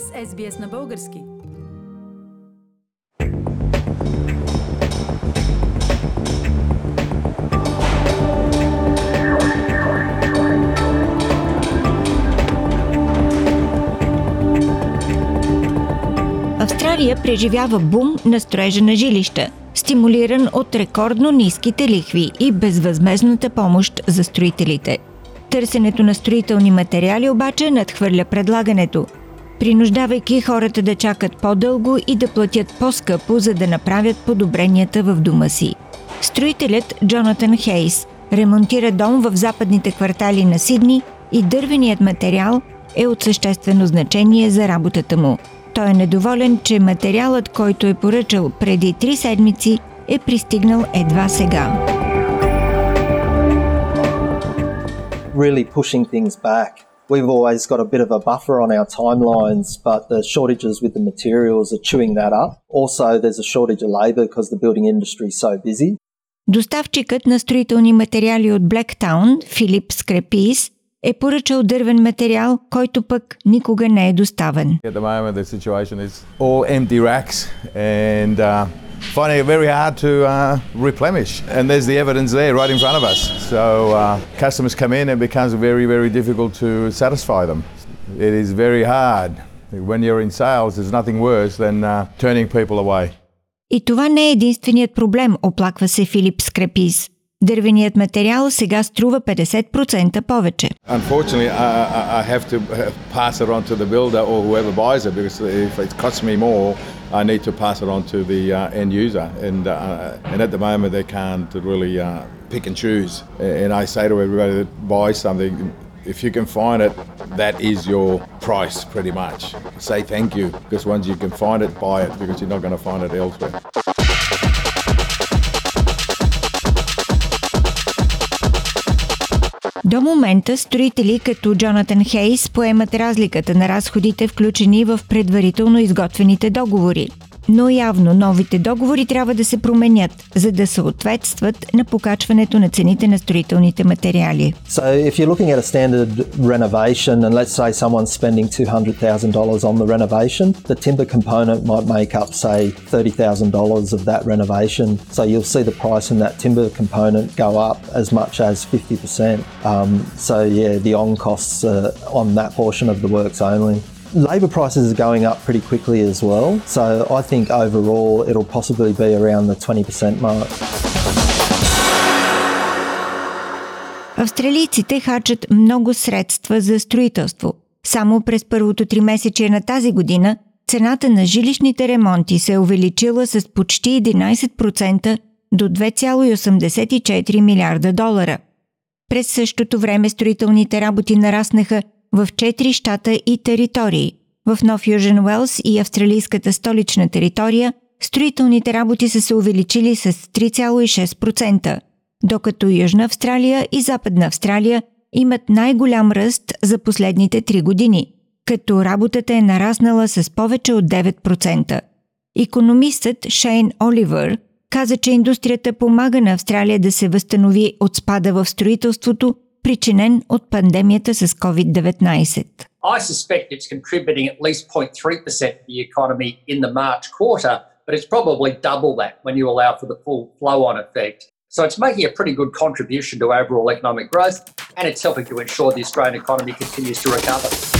сте с SBS на български. Австралия преживява бум на строежа на жилища, стимулиран от рекордно ниските лихви и безвъзмезната помощ за строителите – Търсенето на строителни материали обаче надхвърля предлагането, принуждавайки хората да чакат по-дълго и да платят по-скъпо, за да направят подобренията в дома си. Строителят Джонатан Хейс ремонтира дом в западните квартали на Сидни и дървеният материал е от съществено значение за работата му. Той е недоволен, че материалът, който е поръчал преди три седмици, е пристигнал едва сега. really pushing things back. We've always got a bit of a buffer on our timelines, but the shortages with the materials are chewing that up. Also, there's a shortage of labour because the building industry is so busy. Доставчикът на строителни материали от Блектаун, Филип Скрепис, е поръчал дървен материал, който пък никога не е доставен. At the moment the situation is all empty racks and uh, finding it very hard to uh, replenish. And there's the evidence there right in front of us. So uh, customers come in and it becomes very, very difficult to satisfy them. It is very hard. When you're in sales, there's nothing worse than uh, turning people away. И това не е единственият проблем, оплаква се Филип Скрепис. Дървеният материал сега струва 50% повече. Unfortunately, I, I have to pass it on to the builder or whoever buys it because if it costs me more, I need to pass it on to the uh, end user. And, uh, and at the moment, they can't really uh, pick and choose. And I say to everybody that buys something, if you can find it, that is your price pretty much. Say thank you because once you can find it, buy it because you're not going to find it elsewhere. До момента строители като Джонатан Хейс поемат разликата на разходите, включени в предварително изготвените договори – но явно новите договори трябва да се променят, за да съответстват на покачването на цените на строителните материали. So if you're looking at a standard renovation and let's say someone's spending $200,000 on the renovation, the timber component might make up say $30,000 of that renovation. So you'll see the price in that timber component go up as much as 50%. Um, so yeah, the on costs uh, on that portion of the works only. Labour prices are going up pretty quickly as well, so I think overall it'll possibly be around the 20% mark. Австралийците хачат много средства за строителство. Само през първото три месече на тази година цената на жилищните ремонти се е увеличила с почти 11% до 2,84 милиарда долара. През същото време строителните работи нараснаха в 4 щата и територии. В Нов Южен Уелс и австралийската столична територия строителните работи са се увеличили с 3,6%, докато Южна Австралия и Западна Австралия имат най-голям ръст за последните 3 години, като работата е нараснала с повече от 9%. Економистът Шейн Оливър каза, че индустрията помага на Австралия да се възстанови от спада в строителството причинен от пандемията с COVID-19. I suspect it's contributing at least 0.3% to the economy in the March quarter, but it's probably double that when you allow for the full flow on effect. So it's making a pretty good contribution to overall economic growth and it's helping to ensure the Australian economy continues to recover.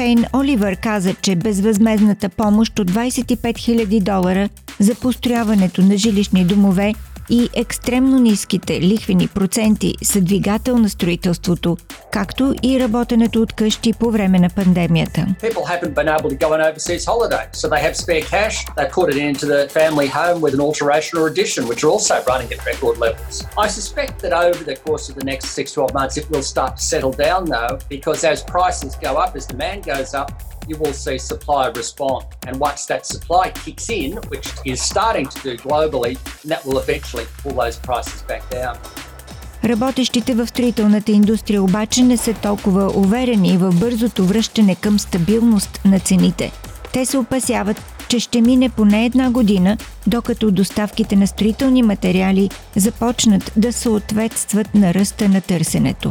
Шейн Оливър каза, че безвъзмезната помощ от 25 000 долара за построяването на жилищни домове и екстремно ниските лихвени проценти са двигател на строителството, както и работенето от къщи по време на пандемията. People haven't been able to go on overseas holiday, so they have spare cash. They put it into the family home with an alteration or addition, which are also running at record levels. I suspect that over the course of the next 6-12 months, it will start to settle down though, because as prices go up, as demand goes up, you will see supply respond. And once that supply kicks in, which is starting to do globally, that will eventually pull those prices back down. Работещите в строителната индустрия обаче не са толкова уверени в бързото връщане към стабилност на цените. Те се опасяват, че ще мине поне една година, докато доставките на строителни материали започнат да съответстват на ръста на търсенето.